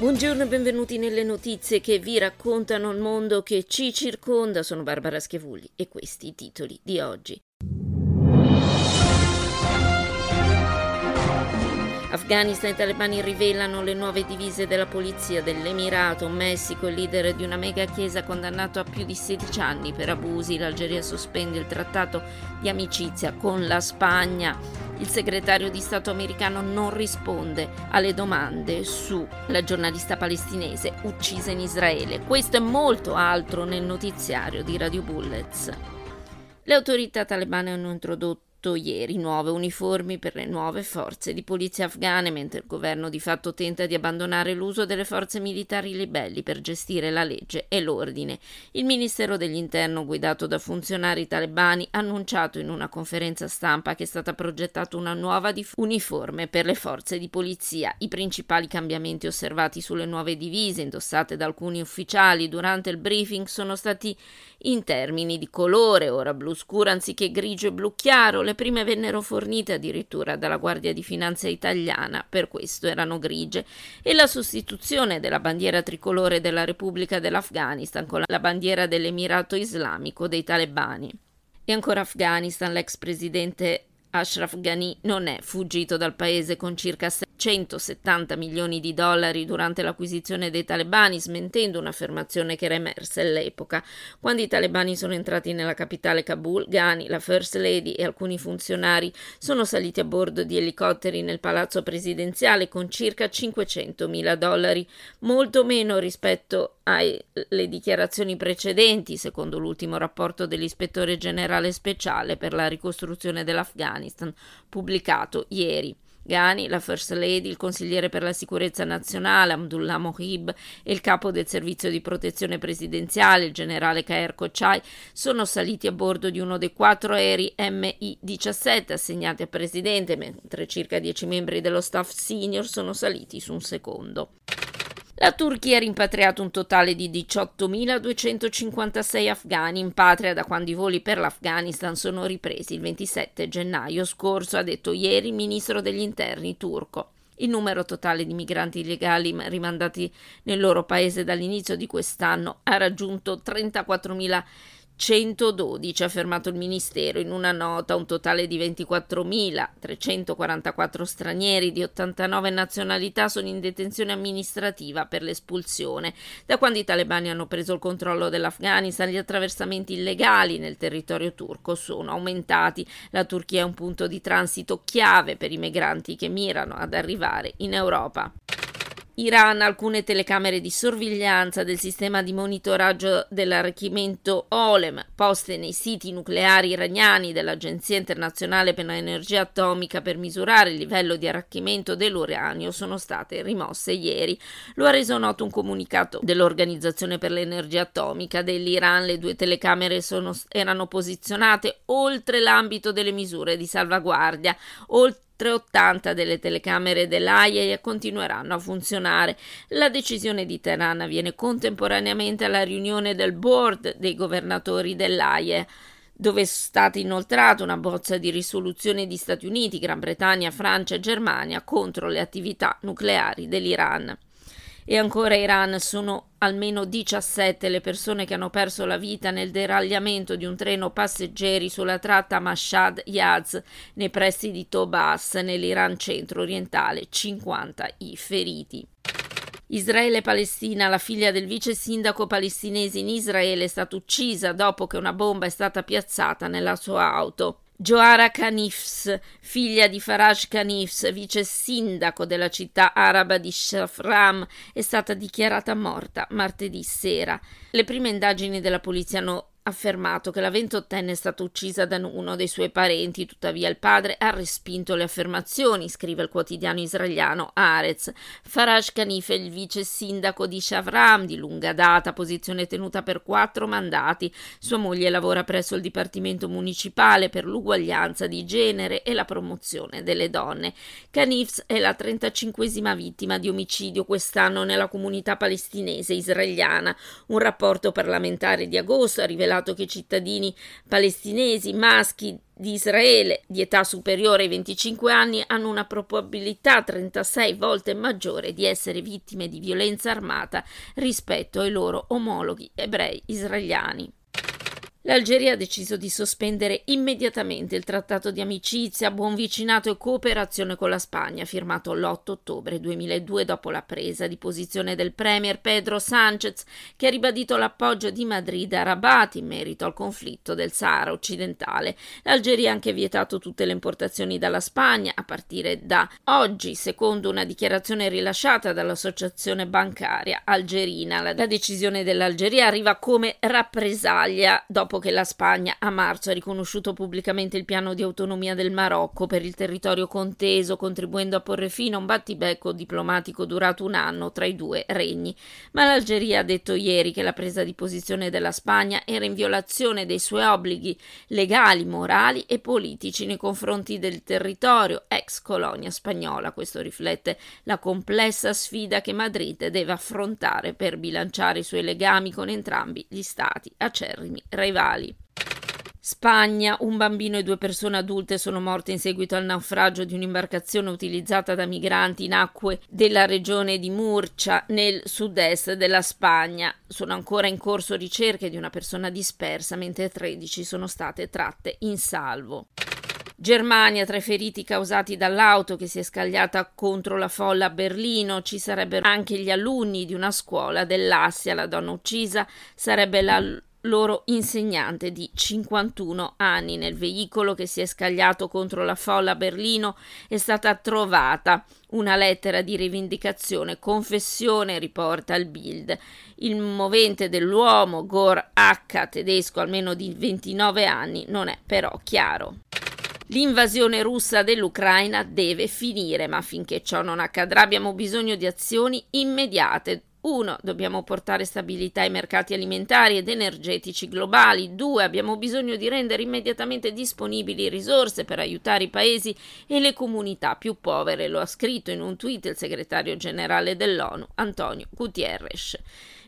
Buongiorno e benvenuti nelle notizie che vi raccontano il mondo che ci circonda. Sono Barbara Schiavulli e questi i titoli di oggi. Afghanistan e talebani rivelano le nuove divise della polizia dell'Emirato. Messico, il leader di una mega chiesa condannato a più di 16 anni per abusi. L'Algeria sospende il trattato di amicizia con la Spagna. Il segretario di Stato americano non risponde alle domande sulla giornalista palestinese uccisa in Israele. Questo e molto altro nel notiziario di Radio Bullets. Le autorità talebane hanno introdotto ieri nuove uniformi per le nuove forze di polizia afghane, mentre il governo di fatto tenta di abbandonare l'uso delle forze militari ribelli per gestire la legge e l'ordine. Il Ministero dell'Interno, guidato da funzionari talebani, ha annunciato in una conferenza stampa che è stata progettata una nuova dif- uniforme per le forze di polizia. I principali cambiamenti osservati sulle nuove divise indossate da alcuni ufficiali durante il briefing sono stati in termini di colore, ora blu scuro anziché grigio e blu chiaro, le prime vennero fornite addirittura dalla Guardia di Finanza italiana, per questo erano grigie, e la sostituzione della bandiera tricolore della Repubblica dell'Afghanistan con la bandiera dell'Emirato Islamico dei talebani. E ancora Afghanistan, l'ex presidente Ashraf Ghani non è fuggito dal paese con circa 170 milioni di dollari durante l'acquisizione dei talebani, smentendo un'affermazione che era emersa all'epoca. Quando i talebani sono entrati nella capitale Kabul, Ghani, la First Lady e alcuni funzionari sono saliti a bordo di elicotteri nel palazzo presidenziale con circa 500 mila dollari, molto meno rispetto alle dichiarazioni precedenti, secondo l'ultimo rapporto dell'ispettore generale speciale per la ricostruzione dell'Afghanistan, pubblicato ieri. Ghani, la First Lady, il consigliere per la sicurezza nazionale Abdullah Mohib e il capo del servizio di protezione presidenziale, il generale Kaer Kochai, sono saliti a bordo di uno dei quattro aerei Mi-17 assegnati al presidente, mentre circa dieci membri dello staff senior sono saliti su un secondo. La Turchia ha rimpatriato un totale di 18.256 afghani in patria da quando i voli per l'Afghanistan sono ripresi il 27 gennaio scorso, ha detto ieri il ministro degli interni turco. Il numero totale di migranti illegali rimandati nel loro paese dall'inizio di quest'anno ha raggiunto 34.000 112, ha affermato il Ministero in una nota, un totale di 24.344 stranieri di 89 nazionalità sono in detenzione amministrativa per l'espulsione. Da quando i talebani hanno preso il controllo dell'Afghanistan, gli attraversamenti illegali nel territorio turco sono aumentati. La Turchia è un punto di transito chiave per i migranti che mirano ad arrivare in Europa. Iran alcune telecamere di sorveglianza del sistema di monitoraggio dell'arricchimento OLEM poste nei siti nucleari iraniani dell'Agenzia internazionale per l'energia atomica per misurare il livello di arricchimento dell'uranio sono state rimosse ieri. Lo ha reso noto un comunicato dell'Organizzazione per l'energia atomica dell'Iran. Le due telecamere sono, erano posizionate oltre l'ambito delle misure di salvaguardia, oltre 380 delle telecamere dell'AIE continueranno a funzionare. La decisione di Teheran avviene contemporaneamente alla riunione del board dei governatori dell'AIE dove è stata inoltrata una bozza di risoluzione di Stati Uniti, Gran Bretagna, Francia e Germania contro le attività nucleari dell'Iran. E ancora Iran sono almeno 17 le persone che hanno perso la vita nel deragliamento di un treno passeggeri sulla tratta Mashhad-Yazd nei pressi di Tobas nell'Iran centro-orientale, 50 i feriti. Israele Palestina, la figlia del vice sindaco palestinese in Israele è stata uccisa dopo che una bomba è stata piazzata nella sua auto. Joara Khanifs, figlia di Faraj Khanifs, vice sindaco della città araba di Shafram, è stata dichiarata morta martedì sera. Le prime indagini della polizia hanno affermato che la ventottenne è stata uccisa da uno dei suoi parenti, tuttavia il padre ha respinto le affermazioni, scrive il quotidiano israeliano Arez. Faraj Kanif è il vice sindaco di Shavram, di lunga data, posizione tenuta per quattro mandati. Sua moglie lavora presso il Dipartimento Municipale per l'uguaglianza di genere e la promozione delle donne. Kanif è la 35esima vittima di omicidio quest'anno nella comunità palestinese israeliana. Un rapporto parlamentare di agosto ha rivelato che i cittadini palestinesi maschi di Israele di età superiore ai 25 anni hanno una probabilità 36 volte maggiore di essere vittime di violenza armata rispetto ai loro omologhi ebrei israeliani. L'Algeria ha deciso di sospendere immediatamente il trattato di amicizia, buon vicinato e cooperazione con la Spagna, firmato l'8 ottobre 2002 dopo la presa di posizione del premier Pedro Sánchez, che ha ribadito l'appoggio di Madrid a Rabat in merito al conflitto del Sahara occidentale. L'Algeria ha anche vietato tutte le importazioni dalla Spagna a partire da oggi, secondo una dichiarazione rilasciata dall'Associazione bancaria algerina. La decisione dell'Algeria arriva come rappresaglia dopo che la Spagna a marzo ha riconosciuto pubblicamente il piano di autonomia del Marocco per il territorio conteso, contribuendo a porre fine a un battibecco diplomatico durato un anno tra i due regni. Ma l'Algeria ha detto ieri che la presa di posizione della Spagna era in violazione dei suoi obblighi legali, morali e politici nei confronti del territorio ex colonia spagnola. Questo riflette la complessa sfida che Madrid deve affrontare per bilanciare i suoi legami con entrambi gli stati acerrimi rivali rivali. Spagna, un bambino e due persone adulte sono morte in seguito al naufragio di un'imbarcazione utilizzata da migranti in acque della regione di Murcia, nel sud-est della Spagna. Sono ancora in corso ricerche di una persona dispersa, mentre 13 sono state tratte in salvo. Germania, tra i feriti causati dall'auto che si è scagliata contro la folla a Berlino, ci sarebbero anche gli alunni di una scuola dell'Assia. La donna uccisa sarebbe la loro insegnante di 51 anni. Nel veicolo che si è scagliato contro la folla a Berlino è stata trovata una lettera di rivendicazione, confessione, riporta il Bild. Il movente dell'uomo, Gor H, tedesco almeno di 29 anni, non è però chiaro. L'invasione russa dell'Ucraina deve finire, ma finché ciò non accadrà abbiamo bisogno di azioni immediate 1. Dobbiamo portare stabilità ai mercati alimentari ed energetici globali. 2. Abbiamo bisogno di rendere immediatamente disponibili risorse per aiutare i paesi e le comunità più povere. Lo ha scritto in un tweet il segretario generale dell'ONU, Antonio Gutierrez.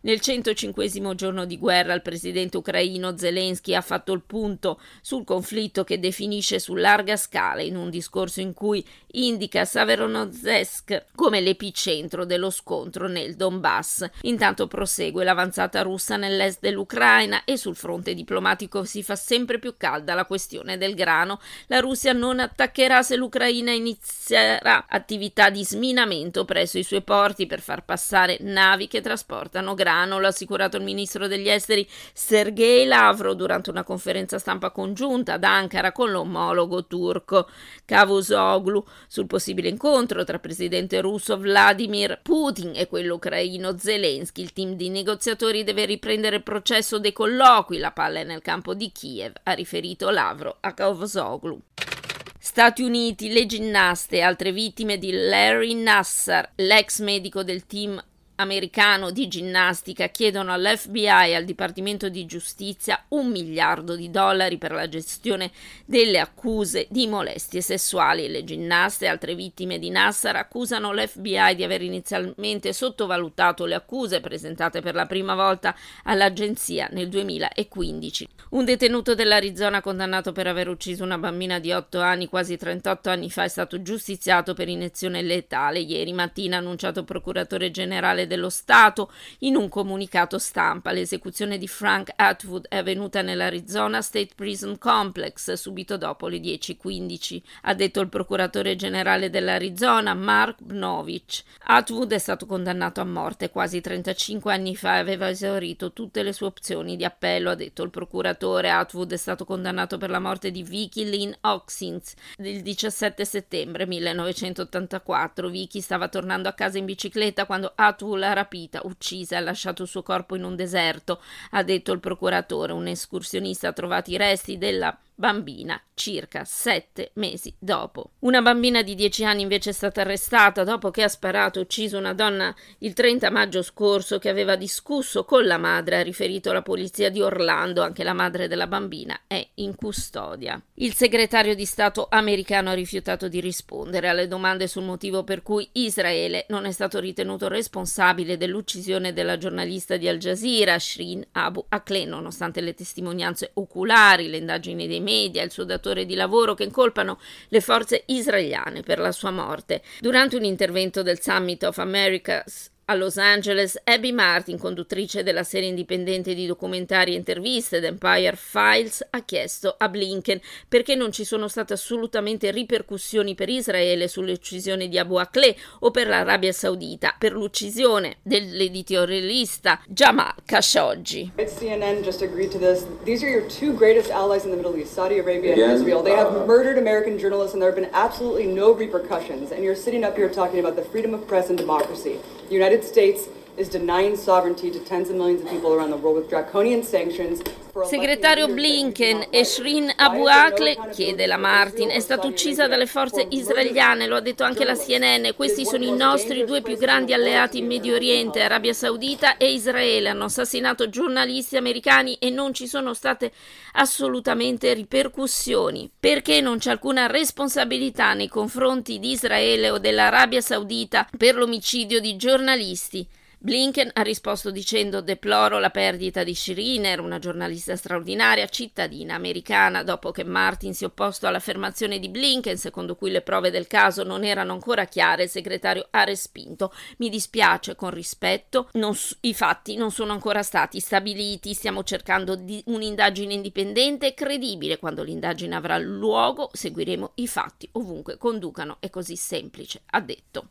Nel 105 giorno di guerra il presidente ucraino Zelensky ha fatto il punto sul conflitto che definisce su larga scala in un discorso in cui indica Severodonetsk come l'epicentro dello scontro nel Donbass. Intanto prosegue l'avanzata russa nell'est dell'Ucraina e sul fronte diplomatico si fa sempre più calda la questione del grano. La Russia non attaccherà se l'Ucraina inizierà attività di sminamento presso i suoi porti per far passare navi che trasportano grano Irano, l'ha assicurato il ministro degli esteri Sergei Lavrov durante una conferenza stampa congiunta ad Ankara con l'omologo turco Cavusoglu sul possibile incontro tra presidente russo Vladimir Putin e quello ucraino Zelensky. Il team di negoziatori deve riprendere il processo dei colloqui, la palla è nel campo di Kiev, ha riferito Lavrov a Cavusoglu. Stati Uniti, le ginnaste altre vittime di Larry Nassar, l'ex medico del team americano di ginnastica chiedono all'FBI e al Dipartimento di Giustizia un miliardo di dollari per la gestione delle accuse di molestie sessuali. Le ginnaste e altre vittime di Nassar accusano l'FBI di aver inizialmente sottovalutato le accuse presentate per la prima volta all'agenzia nel 2015. Un detenuto dell'Arizona condannato per aver ucciso una bambina di 8 anni quasi 38 anni fa è stato giustiziato per iniezione letale. Ieri mattina ha annunciato il procuratore generale dello Stato in un comunicato stampa. L'esecuzione di Frank Atwood è avvenuta nell'Arizona State Prison Complex subito dopo le 10.15, ha detto il procuratore generale dell'Arizona Mark Bnovich. Atwood è stato condannato a morte quasi 35 anni fa e aveva esaurito tutte le sue opzioni di appello, ha detto il procuratore. Atwood è stato condannato per la morte di Vicky Lynn Oxins il 17 settembre 1984. Vicky stava tornando a casa in bicicletta quando Atwood l'ha rapita, uccisa e ha lasciato il suo corpo in un deserto, ha detto il procuratore. Un escursionista ha trovato i resti della bambina circa sette mesi dopo. Una bambina di dieci anni invece è stata arrestata dopo che ha sparato e ucciso una donna il 30 maggio scorso che aveva discusso con la madre, ha riferito la polizia di Orlando. Anche la madre della bambina è in custodia. Il segretario di Stato americano ha rifiutato di rispondere alle domande sul motivo per cui Israele non è stato ritenuto responsabile dell'uccisione della giornalista di Al Jazeera, Shrin Abu Akleh, nonostante le testimonianze oculari, le indagini dei media, il suo datore di lavoro che incolpano le forze israeliane per la sua morte. Durante un intervento del Summit of America's a Los Angeles, Abby Martin, conduttrice della serie indipendente di documentari e interviste The Empire Files, ha chiesto a Blinken perché non ci sono state assolutamente ripercussioni per Israele sull'uccisione di Abu Akleh o per l'Arabia Saudita per l'uccisione dell'editorialista Jamal Khashoggi. CNN just agreed to this. These are your two greatest allies in the Middle East, Saudi Arabia and Israel. They have murdered American journalists and there have been absolutely no repercussions. And you're sitting up here talking about the freedom of press and democracy. The United States is denying sovereignty to tens of millions of people around the world with draconian sanctions. Segretario Blinken e Shrin Abu Akleh, chiede la Martin, è stata uccisa dalle forze israeliane, lo ha detto anche la CNN. Questi sono i nostri due più grandi alleati in Medio Oriente, Arabia Saudita e Israele. Hanno assassinato giornalisti americani e non ci sono state assolutamente ripercussioni. Perché non c'è alcuna responsabilità nei confronti di Israele o dell'Arabia Saudita per l'omicidio di giornalisti? Blinken ha risposto dicendo deploro la perdita di Shiriner, una giornalista straordinaria, cittadina americana, dopo che Martin si è opposto all'affermazione di Blinken, secondo cui le prove del caso non erano ancora chiare, il segretario ha respinto. Mi dispiace, con rispetto, non, i fatti non sono ancora stati stabiliti, stiamo cercando di un'indagine indipendente e credibile. Quando l'indagine avrà luogo, seguiremo i fatti ovunque conducano, è così semplice, ha detto.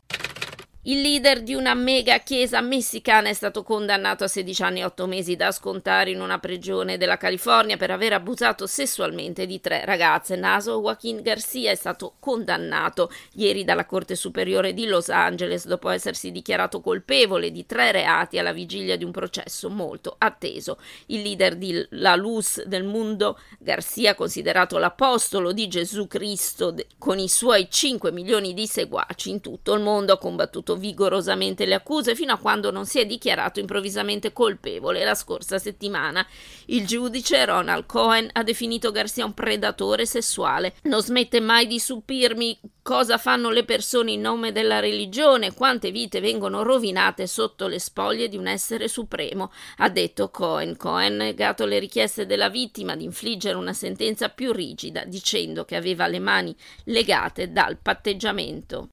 Il leader di una mega chiesa messicana è stato condannato a 16 anni e 8 mesi da scontare in una prigione della California per aver abusato sessualmente di tre ragazze. Naso Joaquin Garcia è stato condannato ieri dalla Corte Superiore di Los Angeles dopo essersi dichiarato colpevole di tre reati alla vigilia di un processo molto atteso. Il leader di La Luz del Mundo, Garcia, considerato l'apostolo di Gesù Cristo con i suoi 5 milioni di seguaci in tutto il mondo, ha combattuto vigorosamente le accuse fino a quando non si è dichiarato improvvisamente colpevole la scorsa settimana. Il giudice Ronald Cohen ha definito Garcia un predatore sessuale. Non smette mai di stupirmi cosa fanno le persone in nome della religione, quante vite vengono rovinate sotto le spoglie di un essere supremo, ha detto Cohen. Cohen ha negato le richieste della vittima di infliggere una sentenza più rigida, dicendo che aveva le mani legate dal patteggiamento.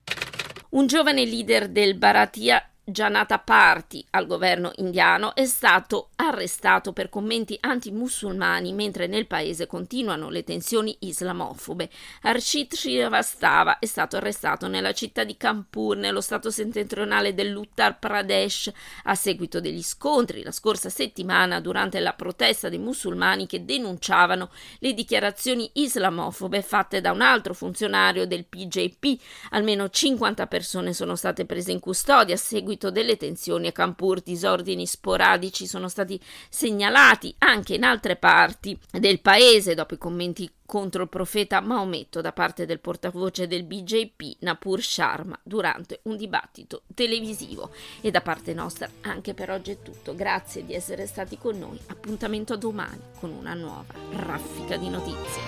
Un giovane leader del Bharatiya Janata Party al governo indiano è stato arrestato per commenti antimusulmani mentre nel paese continuano le tensioni islamofobe. Arshit Shrivastava è stato arrestato nella città di Kanpur, nello stato settentrionale dell'Uttar Pradesh, a seguito degli scontri la scorsa settimana durante la protesta dei musulmani che denunciavano le dichiarazioni islamofobe fatte da un altro funzionario del PJP. Almeno 50 persone sono state prese in custodia a seguito seguito delle tensioni a Kanpur, disordini sporadici sono stati segnalati anche in altre parti del paese dopo i commenti contro il profeta Maometto da parte del portavoce del BJP Napur Sharma durante un dibattito televisivo. E da parte nostra anche per oggi è tutto. Grazie di essere stati con noi. Appuntamento a domani con una nuova raffica di notizie.